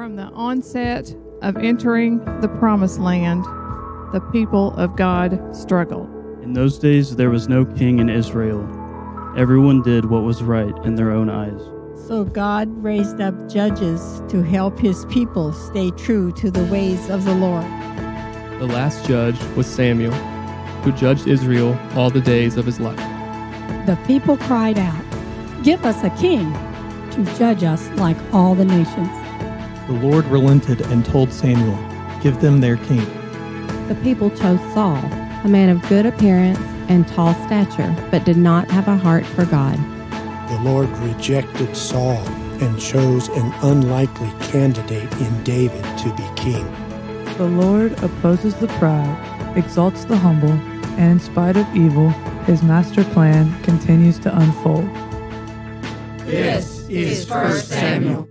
From the onset of entering the promised land, the people of God struggled. In those days there was no king in Israel. Everyone did what was right in their own eyes. So God raised up judges to help his people stay true to the ways of the Lord. The last judge was Samuel, who judged Israel all the days of his life. The people cried out, Give us a king to judge us like all the nations. The Lord relented and told Samuel, Give them their king. The people chose Saul, a man of good appearance and tall stature, but did not have a heart for God. The Lord rejected Saul and chose an unlikely candidate in David to be king. The Lord opposes the proud, exalts the humble, and in spite of evil, his master plan continues to unfold. This is First Samuel.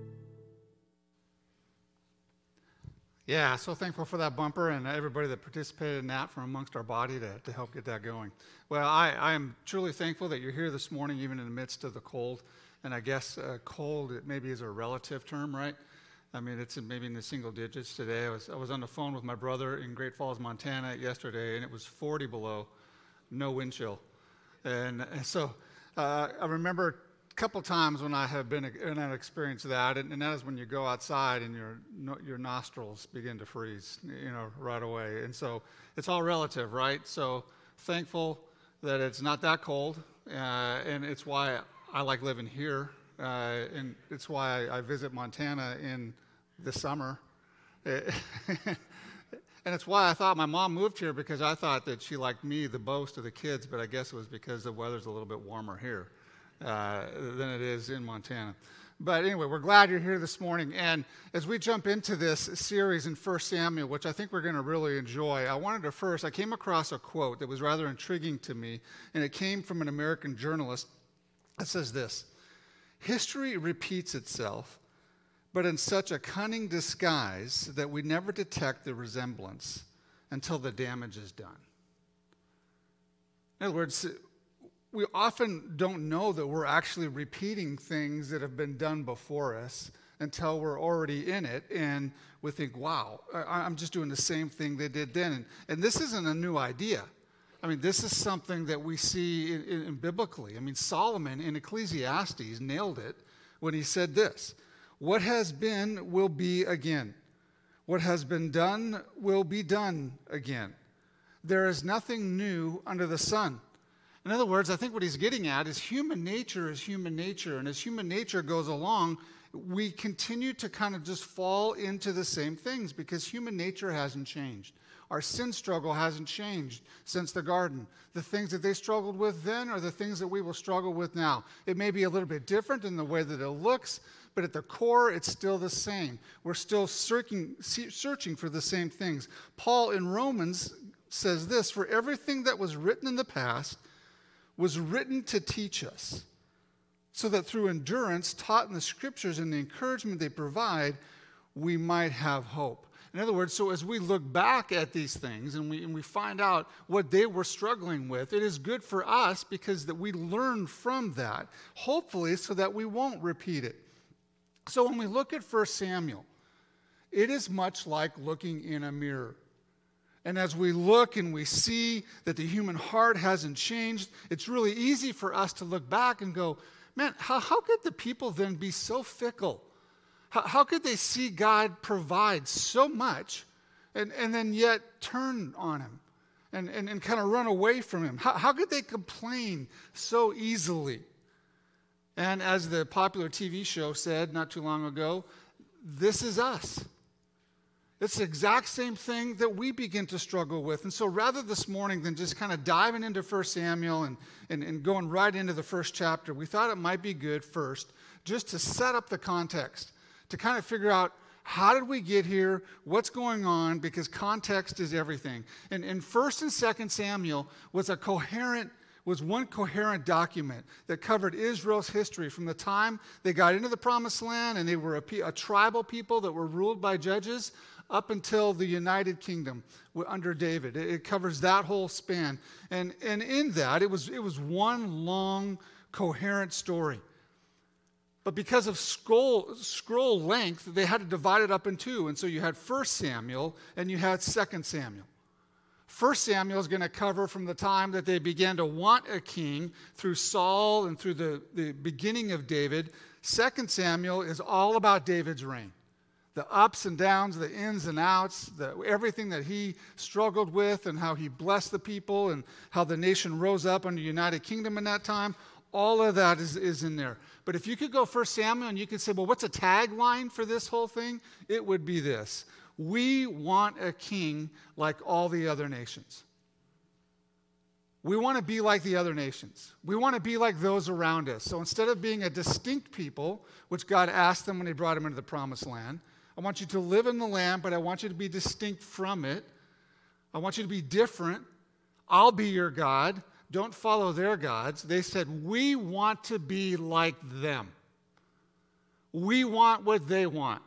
Yeah, so thankful for that bumper and everybody that participated in that from amongst our body to, to help get that going. Well, I, I am truly thankful that you're here this morning, even in the midst of the cold. And I guess uh, cold it maybe is a relative term, right? I mean, it's maybe in the single digits today. I was, I was on the phone with my brother in Great Falls, Montana yesterday, and it was 40 below, no wind chill. And, and so uh, I remember couple times when I have been in an experience that, and, and, that is when you go outside and your your nostrils begin to freeze, you know, right away. And so it's all relative, right? So thankful that it's not that cold, uh, and it's why I like living here, uh, and it's why I, I, visit Montana in the summer. and it's why I thought my mom moved here because I thought that she liked me the most of the kids, but I guess it was because the weather's a little bit warmer here uh, than it is in Montana. But anyway, we're glad you're here this morning. And as we jump into this series in 1 Samuel, which I think we're going to really enjoy, I wanted to first, I came across a quote that was rather intriguing to me, and it came from an American journalist. It says this History repeats itself, but in such a cunning disguise that we never detect the resemblance until the damage is done. In other words, we often don't know that we're actually repeating things that have been done before us until we're already in it and we think, wow, I'm just doing the same thing they did then. And, and this isn't a new idea. I mean, this is something that we see in, in, in biblically. I mean, Solomon in Ecclesiastes nailed it when he said this What has been will be again. What has been done will be done again. There is nothing new under the sun. In other words, I think what he's getting at is human nature is human nature. And as human nature goes along, we continue to kind of just fall into the same things because human nature hasn't changed. Our sin struggle hasn't changed since the garden. The things that they struggled with then are the things that we will struggle with now. It may be a little bit different in the way that it looks, but at the core, it's still the same. We're still searching, searching for the same things. Paul in Romans says this For everything that was written in the past, was written to teach us, so that through endurance taught in the scriptures and the encouragement they provide, we might have hope. In other words, so as we look back at these things and we, and we find out what they were struggling with, it is good for us because that we learn from that, hopefully, so that we won't repeat it. So when we look at 1 Samuel, it is much like looking in a mirror. And as we look and we see that the human heart hasn't changed, it's really easy for us to look back and go, man, how, how could the people then be so fickle? How, how could they see God provide so much and, and then yet turn on Him and, and, and kind of run away from Him? How, how could they complain so easily? And as the popular TV show said not too long ago, this is us. It's the exact same thing that we begin to struggle with. And so rather this morning than just kind of diving into 1 Samuel and, and, and going right into the first chapter, we thought it might be good first just to set up the context, to kind of figure out how did we get here, what's going on, because context is everything. And, and 1st and 2nd Samuel was a coherent was one coherent document that covered Israel's history from the time they got into the promised land and they were a, a tribal people that were ruled by judges up until the United Kingdom under David. It covers that whole span. And, and in that, it was, it was one long, coherent story. But because of scroll, scroll length, they had to divide it up in two. And so you had 1 Samuel and you had 2 Samuel. 1 Samuel is going to cover from the time that they began to want a king through Saul and through the, the beginning of David. 2 Samuel is all about David's reign the ups and downs, the ins and outs, the, everything that he struggled with, and how he blessed the people, and how the nation rose up under the United Kingdom in that time. All of that is, is in there. But if you could go First Samuel and you could say, well, what's a tagline for this whole thing? It would be this We want a king like all the other nations. We want to be like the other nations. We want to be like those around us. So instead of being a distinct people, which God asked them when He brought them into the promised land, I want you to live in the land, but I want you to be distinct from it. I want you to be different. I'll be your God. Don't follow their gods. They said, We want to be like them. We want what they want.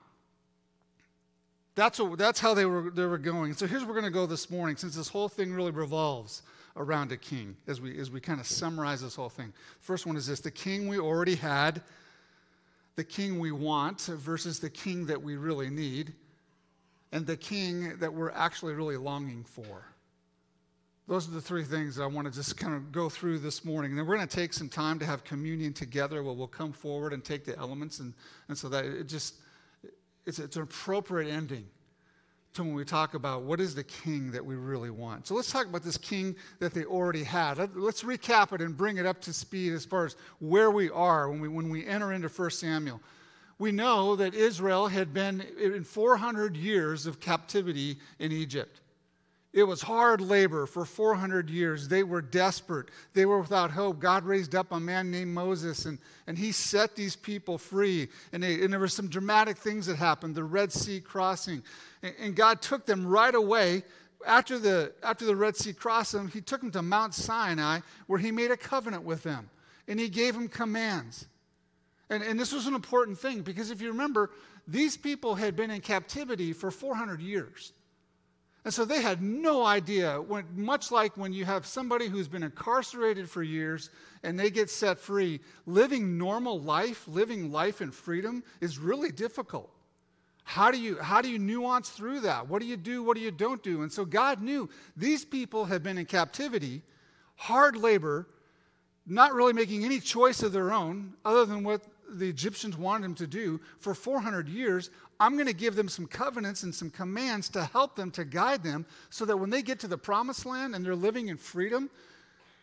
That's, what, that's how they were, they were going. So here's where we're going to go this morning, since this whole thing really revolves around a king, as we, as we kind of summarize this whole thing. First one is this the king we already had the king we want versus the king that we really need, and the king that we're actually really longing for. Those are the three things that I want to just kind of go through this morning. And then we're going to take some time to have communion together where we'll come forward and take the elements. And, and so that it just, it's, it's an appropriate ending to when we talk about what is the king that we really want. So let's talk about this king that they already had. Let's recap it and bring it up to speed as far as where we are when we, when we enter into 1 Samuel. We know that Israel had been in 400 years of captivity in Egypt. It was hard labor for 400 years. They were desperate. They were without hope. God raised up a man named Moses, and, and he set these people free. And, they, and there were some dramatic things that happened the Red Sea crossing. And, and God took them right away. After the, after the Red Sea crossing, he took them to Mount Sinai, where he made a covenant with them. And he gave them commands. And, and this was an important thing because if you remember, these people had been in captivity for 400 years. And so they had no idea, when, much like when you have somebody who's been incarcerated for years and they get set free, living normal life, living life in freedom is really difficult. How do you how do you nuance through that? What do you do? What do you don't do? And so God knew these people had been in captivity, hard labor, not really making any choice of their own other than what the Egyptians wanted them to do for 400 years I'm going to give them some covenants and some commands to help them, to guide them, so that when they get to the promised land and they're living in freedom,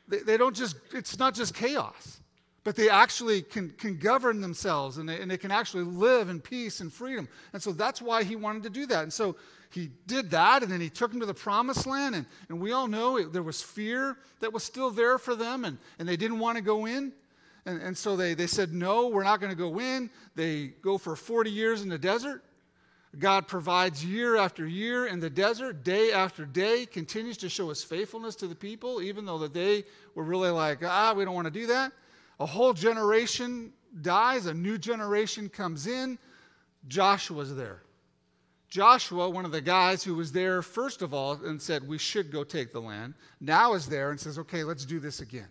they, they don't just, it's not just chaos, but they actually can, can govern themselves and they, and they can actually live in peace and freedom. And so that's why he wanted to do that. And so he did that, and then he took them to the promised land. And, and we all know it, there was fear that was still there for them, and, and they didn't want to go in. And, and so they, they said, No, we're not going to go in. They go for 40 years in the desert. God provides year after year in the desert, day after day, continues to show his faithfulness to the people, even though that they were really like, ah, we don't want to do that. A whole generation dies, a new generation comes in. Joshua's there. Joshua, one of the guys who was there first of all and said, We should go take the land, now is there and says, Okay, let's do this again.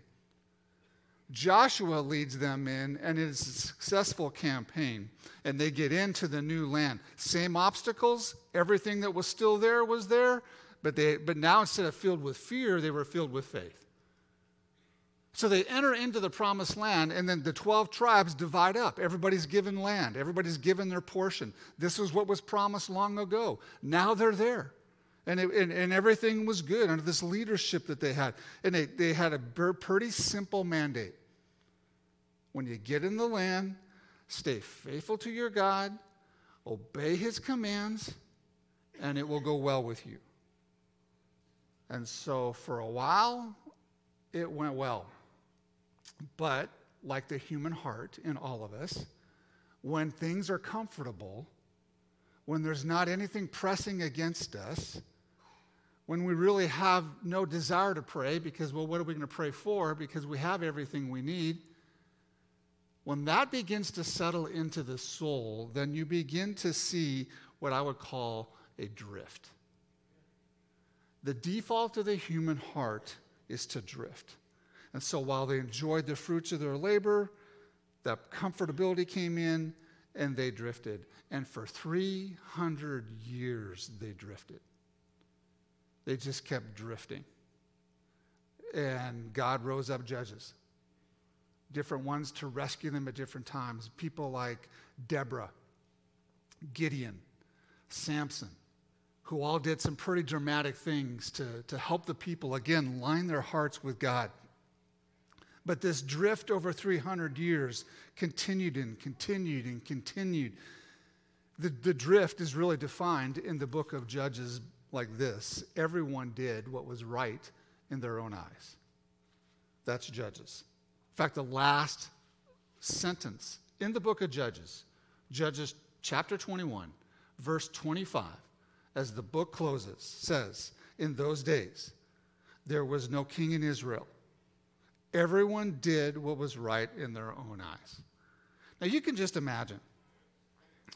Joshua leads them in, and it's a successful campaign. And they get into the new land. Same obstacles, everything that was still there was there, but, they, but now instead of filled with fear, they were filled with faith. So they enter into the promised land, and then the 12 tribes divide up. Everybody's given land, everybody's given their portion. This was what was promised long ago. Now they're there. And, it, and, and, everything was good under this leadership that they had. And they, they had a pretty simple mandate. When you get in the land, stay faithful to your God, obey his commands, and it will go well with you. And so for a while, it went well. But like the human heart in all of us, when things are comfortable, when there's not anything pressing against us, when we really have no desire to pray because, well, what are we going to pray for? Because we have everything we need. When that begins to settle into the soul, then you begin to see what I would call a drift. The default of the human heart is to drift. And so while they enjoyed the fruits of their labor, that comfortability came in, and they drifted. And for 300 years, they drifted. They just kept drifting. And God rose up judges, different ones to rescue them at different times. People like Deborah, Gideon, Samson, who all did some pretty dramatic things to, to help the people, again, line their hearts with God. But this drift over 300 years continued and continued and continued. The, the drift is really defined in the book of Judges like this everyone did what was right in their own eyes. That's Judges. In fact, the last sentence in the book of Judges, Judges chapter 21, verse 25, as the book closes, says, In those days, there was no king in Israel Everyone did what was right in their own eyes. Now you can just imagine.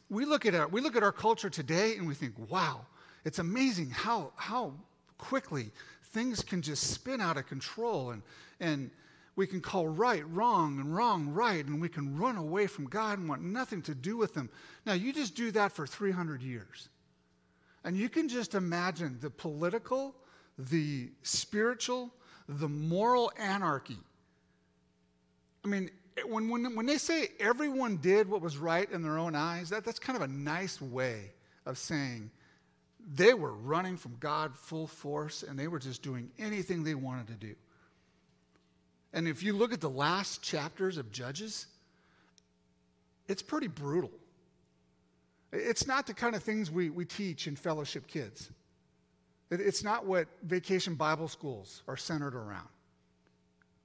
We look at our, we look at our culture today and we think, wow, it's amazing how, how quickly things can just spin out of control and, and we can call right wrong and wrong right and we can run away from God and want nothing to do with Him. Now you just do that for 300 years. And you can just imagine the political, the spiritual, the moral anarchy. I mean, when, when, when they say everyone did what was right in their own eyes, that, that's kind of a nice way of saying they were running from God full force and they were just doing anything they wanted to do. And if you look at the last chapters of Judges, it's pretty brutal. It's not the kind of things we, we teach in fellowship kids. It's not what vacation Bible schools are centered around.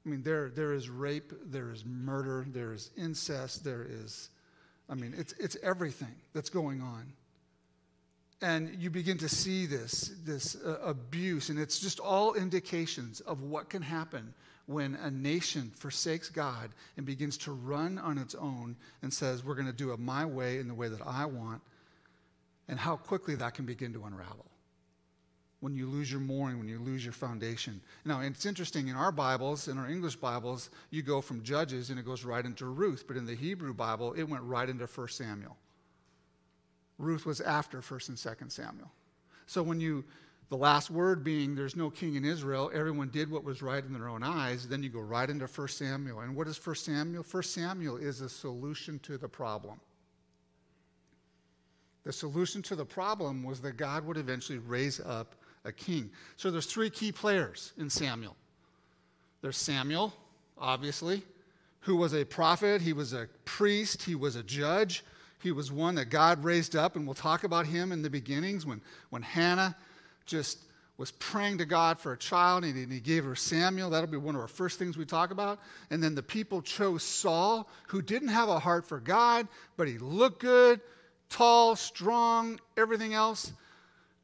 I mean, there, there is rape, there is murder, there is incest, there is, I mean, it's, it's everything that's going on. And you begin to see this, this uh, abuse, and it's just all indications of what can happen when a nation forsakes God and begins to run on its own and says, We're going to do it my way in the way that I want, and how quickly that can begin to unravel when you lose your mooring, when you lose your foundation. Now, it's interesting, in our Bibles, in our English Bibles, you go from Judges and it goes right into Ruth, but in the Hebrew Bible, it went right into 1 Samuel. Ruth was after 1st and 2nd Samuel. So when you, the last word being there's no king in Israel, everyone did what was right in their own eyes, then you go right into 1 Samuel. And what is 1 Samuel? 1 Samuel is a solution to the problem. The solution to the problem was that God would eventually raise up a king. So there's three key players in Samuel. There's Samuel, obviously, who was a prophet, he was a priest, he was a judge. He was one that God raised up, and we'll talk about him in the beginnings when, when Hannah just was praying to God for a child and he gave her Samuel. That'll be one of our first things we talk about. And then the people chose Saul, who didn't have a heart for God, but he looked good, tall, strong, everything else.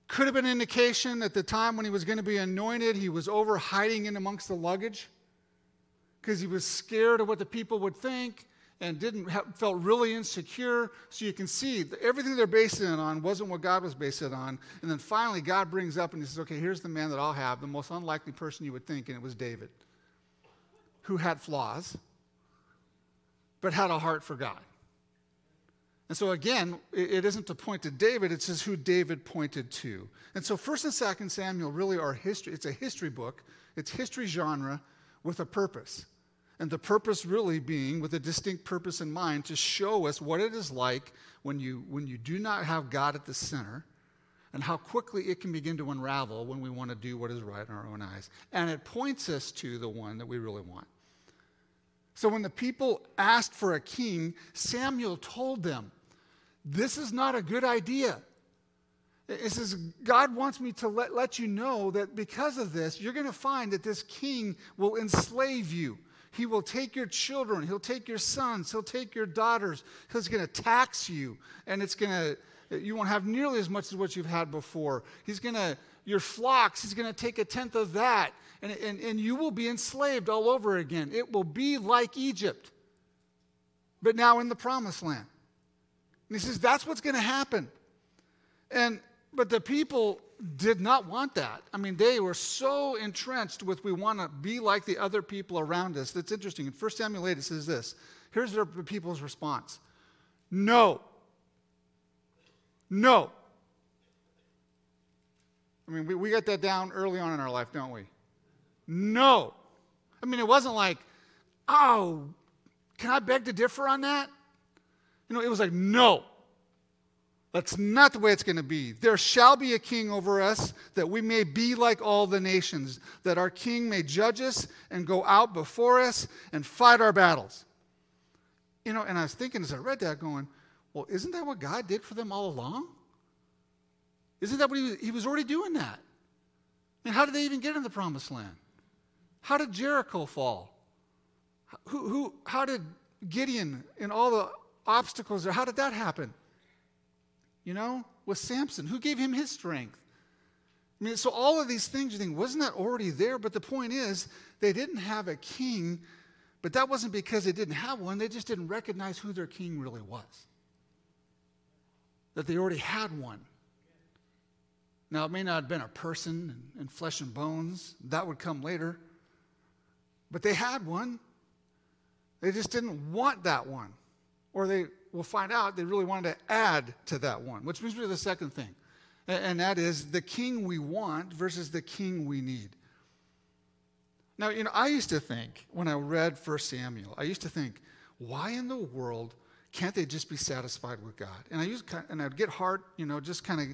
Could have been an indication at the time when he was going to be anointed, he was over hiding in amongst the luggage because he was scared of what the people would think and didn't have, felt really insecure. So you can see everything they're basing it on wasn't what God was basing it on. And then finally, God brings up and he says, "Okay, here's the man that I'll have, the most unlikely person you would think, and it was David, who had flaws, but had a heart for God." And so again, it isn't to point to David, it's just who David pointed to. And so first and second Samuel really are history. It's a history book. It's history genre with a purpose. And the purpose really being with a distinct purpose in mind to show us what it is like when you when you do not have God at the center and how quickly it can begin to unravel when we want to do what is right in our own eyes. And it points us to the one that we really want. So when the people asked for a king, Samuel told them, This is not a good idea. It says, God wants me to let, let you know that because of this, you're going to find that this king will enslave you. He will take your children, he'll take your sons, he'll take your daughters, he's going to tax you, and it's going to you won't have nearly as much as what you've had before. He's going to, your flocks, he's going to take a tenth of that and, and, and you will be enslaved all over again. It will be like Egypt, but now in the promised land. And he says, that's what's going to happen. And but the people did not want that. I mean, they were so entrenched with we want to be like the other people around us. That's interesting. In 1 Samuel 8, it says this Here's the people's response No. No. I mean, we, we got that down early on in our life, don't we? No. I mean, it wasn't like, oh, can I beg to differ on that? You know, it was like, no. That's not the way it's going to be. There shall be a king over us, that we may be like all the nations, that our king may judge us and go out before us and fight our battles. You know, and I was thinking as I read that, going, well, isn't that what God did for them all along? Isn't that what he was, he was already doing that? Mean, how did they even get in the promised land? How did Jericho fall? Who, who, how did Gideon and all the obstacles there, how did that happen? You know, with Samson, who gave him his strength? I mean, so all of these things you think, wasn't that already there? But the point is, they didn't have a king, but that wasn't because they didn't have one, they just didn't recognize who their king really was. That they already had one. Now, it may not have been a person and flesh and bones, that would come later. But they had one. They just didn't want that one. Or they will find out they really wanted to add to that one, which brings me to the second thing. And that is the king we want versus the king we need. Now, you know, I used to think when I read 1 Samuel, I used to think, why in the world can't they just be satisfied with God? And I used and I'd get hard, you know, just kind of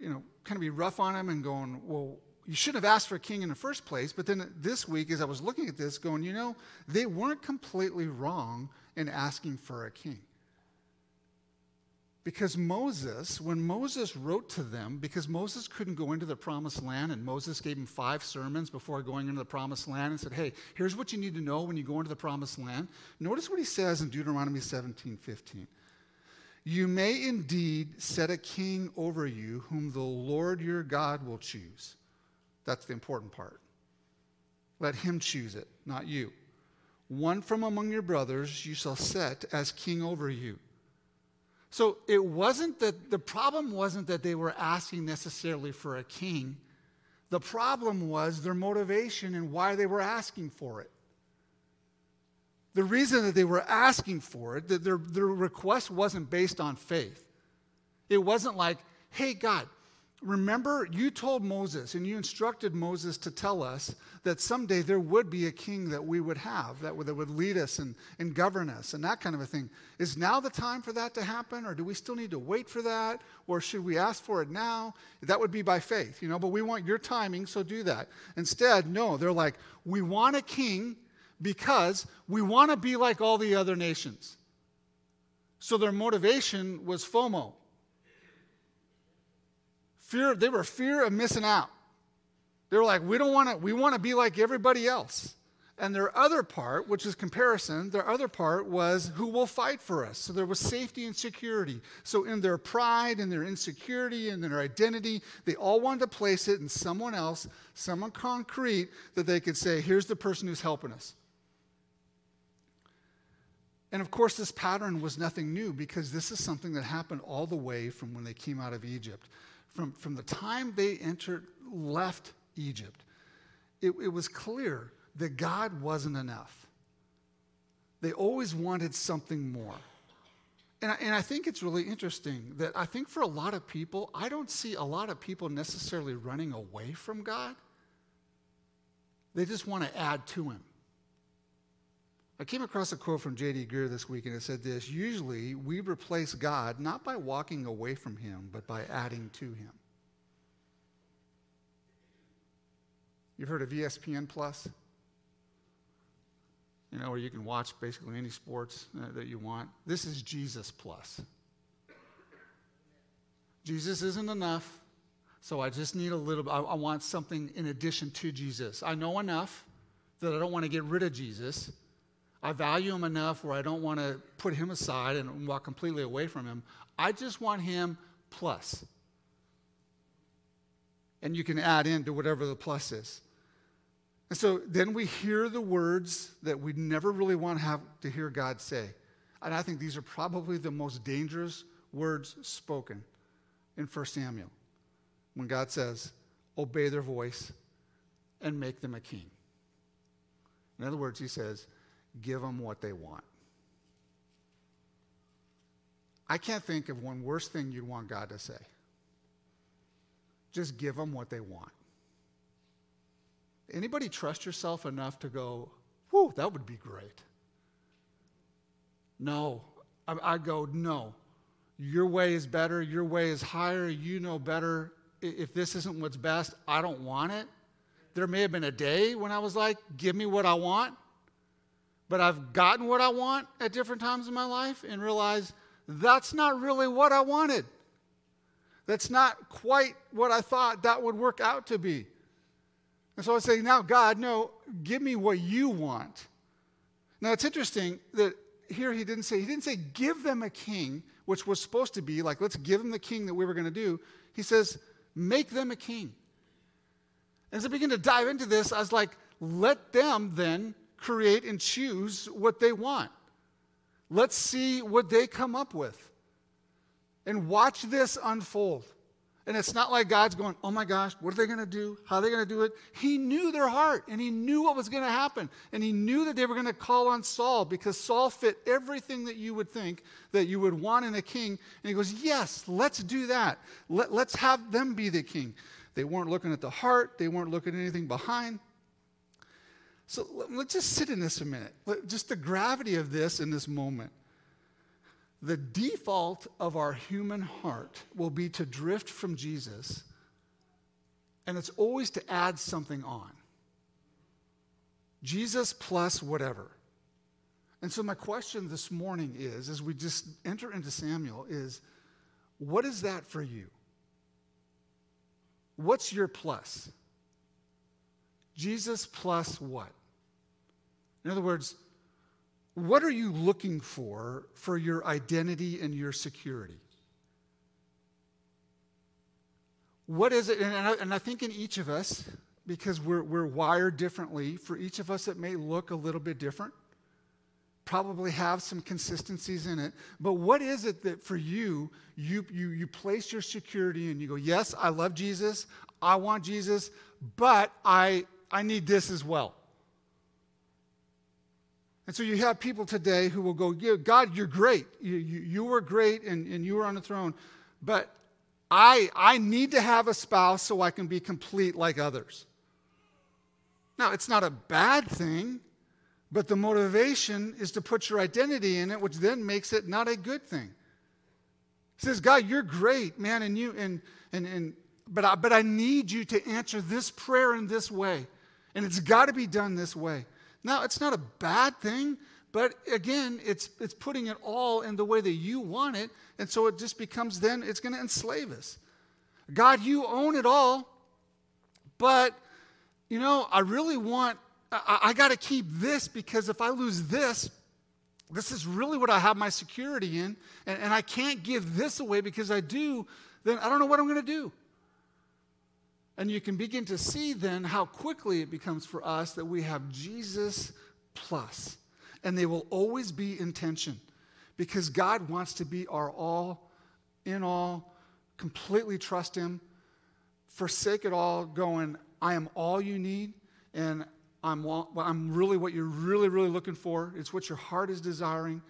you know, kind of be rough on him and going, well, you shouldn't have asked for a king in the first place. But then this week, as I was looking at this, going, you know, they weren't completely wrong in asking for a king. Because Moses, when Moses wrote to them, because Moses couldn't go into the promised land, and Moses gave him five sermons before going into the promised land and said, Hey, here's what you need to know when you go into the promised land. Notice what he says in Deuteronomy 17 15. You may indeed set a king over you whom the Lord your God will choose. That's the important part. Let him choose it, not you. One from among your brothers you shall set as king over you. So it wasn't that the problem wasn't that they were asking necessarily for a king. The problem was their motivation and why they were asking for it the reason that they were asking for it, that their, their request wasn't based on faith. It wasn't like, hey, God, remember you told Moses and you instructed Moses to tell us that someday there would be a king that we would have, that would, that would lead us and, and govern us and that kind of a thing. Is now the time for that to happen, or do we still need to wait for that, or should we ask for it now? That would be by faith, you know, but we want your timing, so do that. Instead, no, they're like, we want a king because we want to be like all the other nations. So their motivation was FOMO. Fear, they were fear of missing out. They were like, we don't want to, we want to be like everybody else. And their other part, which is comparison, their other part was who will fight for us. So there was safety and security. So in their pride and their insecurity and their identity, they all wanted to place it in someone else, someone concrete, that they could say, here's the person who's helping us. And of course, this pattern was nothing new because this is something that happened all the way from when they came out of Egypt. From, from the time they entered, left Egypt, it, it was clear that God wasn't enough. They always wanted something more. And I, and I think it's really interesting that I think for a lot of people, I don't see a lot of people necessarily running away from God. They just want to add to Him. I came across a quote from J.D. Greear this week, and it said this Usually, we replace God not by walking away from Him, but by adding to Him. You've heard of ESPN Plus? You know, where you can watch basically any sports uh, that you want. This is Jesus Plus. Jesus isn't enough, so I just need a little, I, I want something in addition to Jesus. I know enough that I don't want to get rid of Jesus. I value him enough where I don't want to put him aside and walk completely away from him. I just want him plus. And you can add into whatever the plus is. And so then we hear the words that we never really want to have to hear God say. And I think these are probably the most dangerous words spoken in 1 Samuel. When God says, obey their voice and make them a king. In other words, he says, give them what they want. I can't think of one worse thing you'd want God to say. Just give them what they want. Anybody trust yourself enough to go, whew, that would be great? No. I, I go, no. Your way is better. Your way is higher. You know better. If this isn't what's best, I don't want it. There may have been a day when I was like, give me what I want. But I've gotten what I want at different times in my life and realized that's not really what I wanted. That's not quite what I thought that would work out to be. And so I say, now, God, no, give me what you want. Now, it's interesting that here he didn't say, he didn't say, give them a king, which was supposed to be like, let's give them the king that we were going to do. He says, make them a king. As I begin to dive into this, I was like, let them then create and choose what they want. Let's see what they come up with. And watch this unfold. And it's not like God's going, oh my gosh, what are they going to do? How are they going to do it? He knew their heart and he knew what was going to happen. And he knew that they were going to call on Saul because Saul fit everything that you would think that you would want in a king. And he goes, yes, let's do that. Let, let's have them be the king. They weren't looking at the heart, they weren't looking at anything behind. So let's just sit in this a minute. Just the gravity of this in this moment. The default of our human heart will be to drift from Jesus, and it's always to add something on. Jesus plus whatever. And so, my question this morning is as we just enter into Samuel, is what is that for you? What's your plus? Jesus plus what? In other words, what are you looking for for your identity and your security? What is it? And I, and I think in each of us, because we're, we're wired differently, for each of us it may look a little bit different, probably have some consistencies in it. But what is it that for you, you, you, you place your security in? You go, yes, I love Jesus, I want Jesus, but I, I need this as well. And so you have people today who will go, God, you're great. You, you, you were great and, and you were on the throne, but I, I need to have a spouse so I can be complete like others. Now, it's not a bad thing, but the motivation is to put your identity in it, which then makes it not a good thing. He says, God, you're great, man, and you and and and but I, but I need you to answer this prayer in this way. And it's got to be done this way. Now, it's not a bad thing, but again, it's, it's putting it all in the way that you want it. And so it just becomes then, it's going to enslave us. God, you own it all, but, you know, I really want, I, I got to keep this because if I lose this, this is really what I have my security in, and, and I can't give this away because I do, then I don't know what I'm going to do. And you can begin to see then how quickly it becomes for us that we have Jesus plus. And they will always be in tension because God wants to be our all, in all, completely trust Him, forsake it all, going, I am all you need, and I'm, I'm really what you're really, really looking for. It's what your heart is desiring.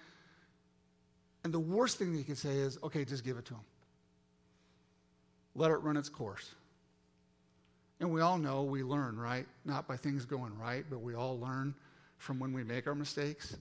And the worst thing that you can say is, okay, just give it to Him. Let it run its course. And we all know we learn, right? Not by things going right, but we all learn from when we make our mistakes.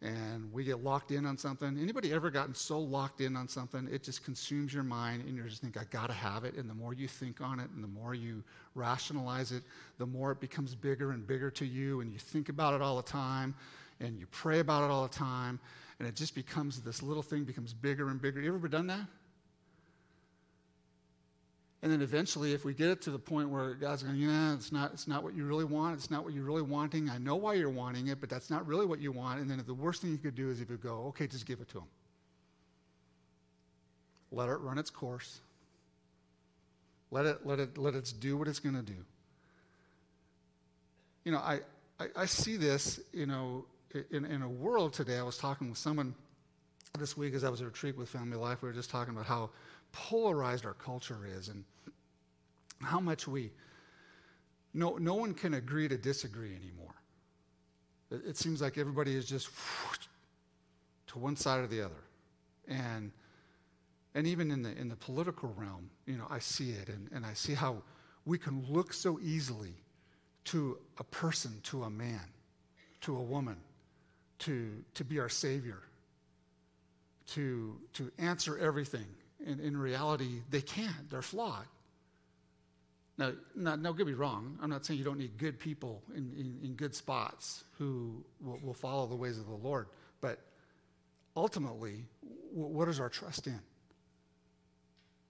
And we get locked in on something. Anybody ever gotten so locked in on something, it just consumes your mind, and you just think, I gotta have it. And the more you think on it, and the more you rationalize it, the more it becomes bigger and bigger to you, and you think about it all the time, and you pray about it all the time, and it just becomes this little thing becomes bigger and bigger. You ever done that? And then eventually, if we get it to the point where God's going, yeah, it's not, it's not what you really want. It's not what you're really wanting. I know why you're wanting it, but that's not really what you want. And then the worst thing you could do is if you go, okay, just give it to him. Let it run its course. Let it, let it, let it do what it's going to do. You know, I, I, I see this, you know, in, in a world today. I was talking with someone this week as I was at a retreat with Family Life. We were just talking about how polarized our culture is and how much we, no, no one can agree to disagree anymore. It, it seems like everybody is just to one side or the other. And, and even in the, in the political realm, you know, I see it and, and I see how we can look so easily to a person, to a man, to a woman, to, to be our Savior, to, to answer everything. And in reality, they can't, they're flawed. Now, not, no, get me wrong. I'm not saying you don't need good people in, in, in good spots who will, will, follow the ways of the Lord. But ultimately, w- what is our trust in?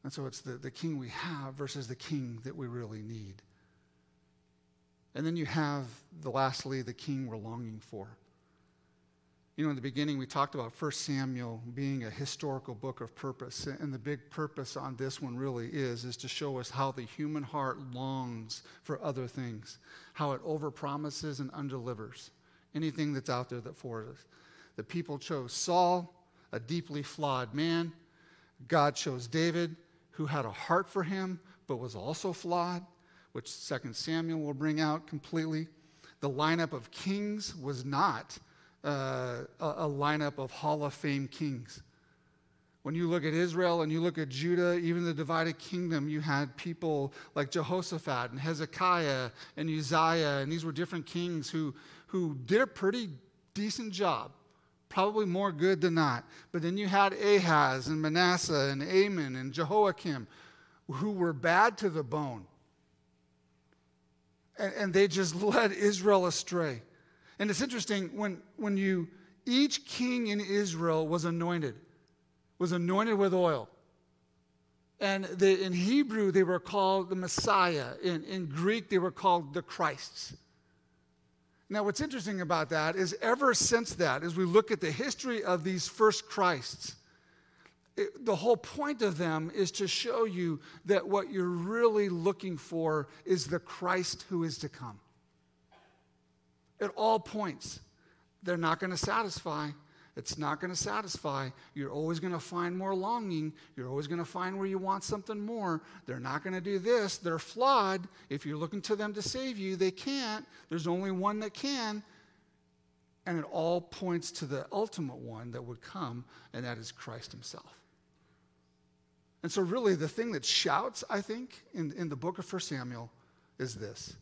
And so it's the, the king we have versus the king that we really need. And then you have, the lastly, the king we're longing for. You know, in the beginning, we talked about 1 Samuel being a historical book of purpose. And the big purpose on this one really is, is to show us how the human heart longs for other things, how it overpromises and undelivers anything that's out there that for us. The people chose Saul, a deeply flawed man. God chose David, who had a heart for him, but was also flawed, which 2 Samuel will bring out completely. The lineup of kings was not uh, a, lineup of Hall of Fame kings. When you look at Israel and you look at Judah, even the divided kingdom, you had people like Jehoshaphat and Hezekiah and Uzziah, and these were different kings who, who did a pretty decent job, probably more good than not. But then you had Ahaz and Manasseh and Amon and Jehoiakim, who were bad to the bone. And, and they just led Israel astray. And it's interesting when, when you, each king in Israel was anointed, was anointed with oil. And in Hebrew, they were called the Messiah. In, in Greek, they were called the Christs. Now, what's interesting about that is ever since that, as we look at the history of these first Christs, it, the whole point of them is to show you that what you're really looking for is the Christ who is to come at all points. They're not going to satisfy. It's not going to satisfy. You're always going to find more longing. You're always going to find where you want something more. They're not going to do this. They're flawed. If you're looking to them to save you, they can't. There's only one that can. And it all points to the ultimate one that would come, and that is Christ Himself. And so, really, the thing that shouts, I think, in, in the book of 1 Samuel is this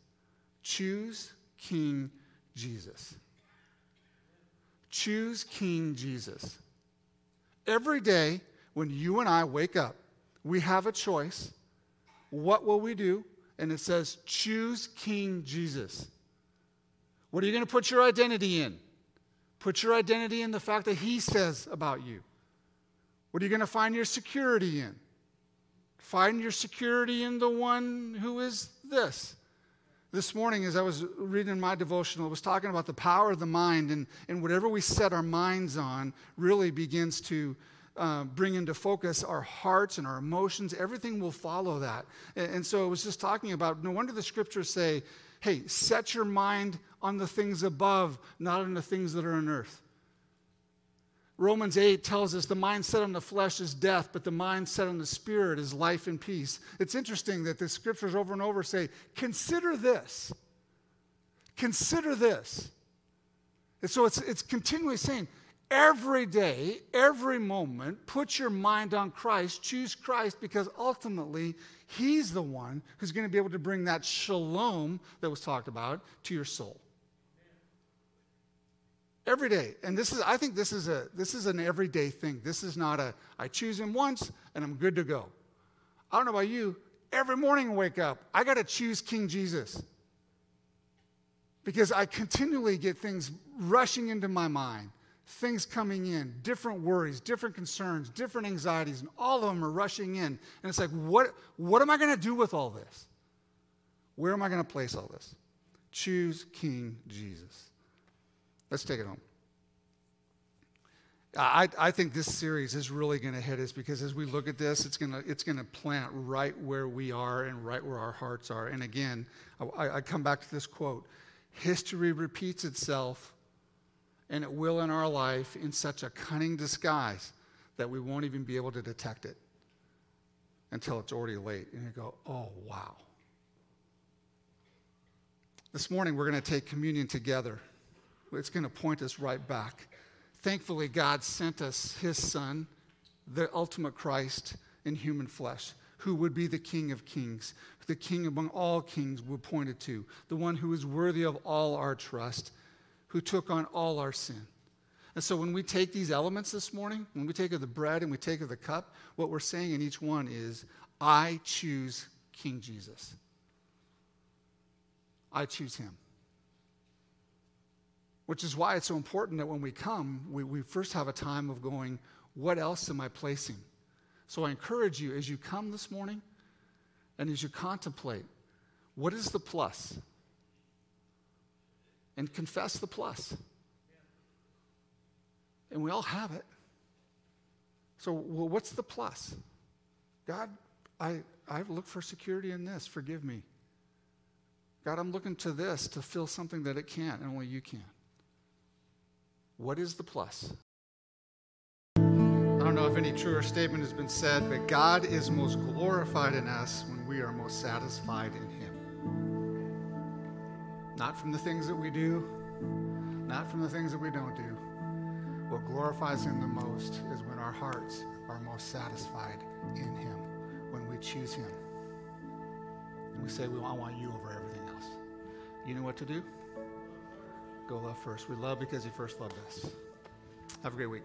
choose King Jesus. Choose King Jesus. Every day when you and I wake up, we have a choice. What will we do? And it says, choose King Jesus. What are you going to put your identity in? Put your identity in the fact that He says about you. What are you going to find your security in? Find your security in the one who is this this morning, as I was reading my devotional, it was talking about the power of the mind, and, and whatever we set our minds on really begins to uh, bring into focus our hearts and our emotions. Everything will follow that. And, and so it was just talking about no wonder the scriptures say, hey, set your mind on the things above, not on the things that are on earth. Romans 8 tells us the mindset on the flesh is death, but the mindset on the spirit is life and peace. It's interesting that the scriptures over and over say, consider this. Consider this. And so it's, it's continually saying, every day, every moment, put your mind on Christ, choose Christ, because ultimately, He's the one who's going to be able to bring that shalom that was talked about to your soul every day. And this is i think this is a this is an everyday thing. This is not a i choose him once and i'm good to go. I don't know about you. Every morning I wake up i got to choose king jesus. Because i continually get things rushing into my mind things coming in different worries different concerns different anxieties and all of them are rushing in. And it's like what what am i going to do with all this? Where am i going to place all this? Choose king jesus Let's take it home. I, I think this series is really going to hit us because as we look at this, it's going to it's going to plant right where we are and right where our hearts are. And again, I, I come back to this quote: "History repeats itself, and it will in our life in such a cunning disguise that we won't even be able to detect it until it's already late." And you go, "Oh wow!" This morning we're going to take communion together it's going to point us right back. Thankfully, God sent us His Son, the ultimate Christ in human flesh, who would be the King of kings, the King among all kings we're pointed to, the one who is worthy of all our trust, who took on all our sin. And so when we take these elements this morning, when we take of the bread and we take of the cup, what we're saying in each one is, I choose King Jesus. I choose him. Which is why it's so important that when we come, we, we first have a time of going, what else am I placing? So I encourage you as you come this morning and as you contemplate, what is the plus? And confess the plus. And we all have it. So, well, what's the plus? God, I, I look for security in this. Forgive me. God, I'm looking to this to fill something that it can't, and only you can. What is the plus? I don't know if any truer statement has been said, but God is most glorified in us when we are most satisfied in Him. Not from the things that we do, not from the things that we don't do. What glorifies Him the most is when our hearts are most satisfied in Him, when we choose Him. And we say, well, I want you over everything else. You know what to do? Go love first. We love because He first loved us. Have a great week.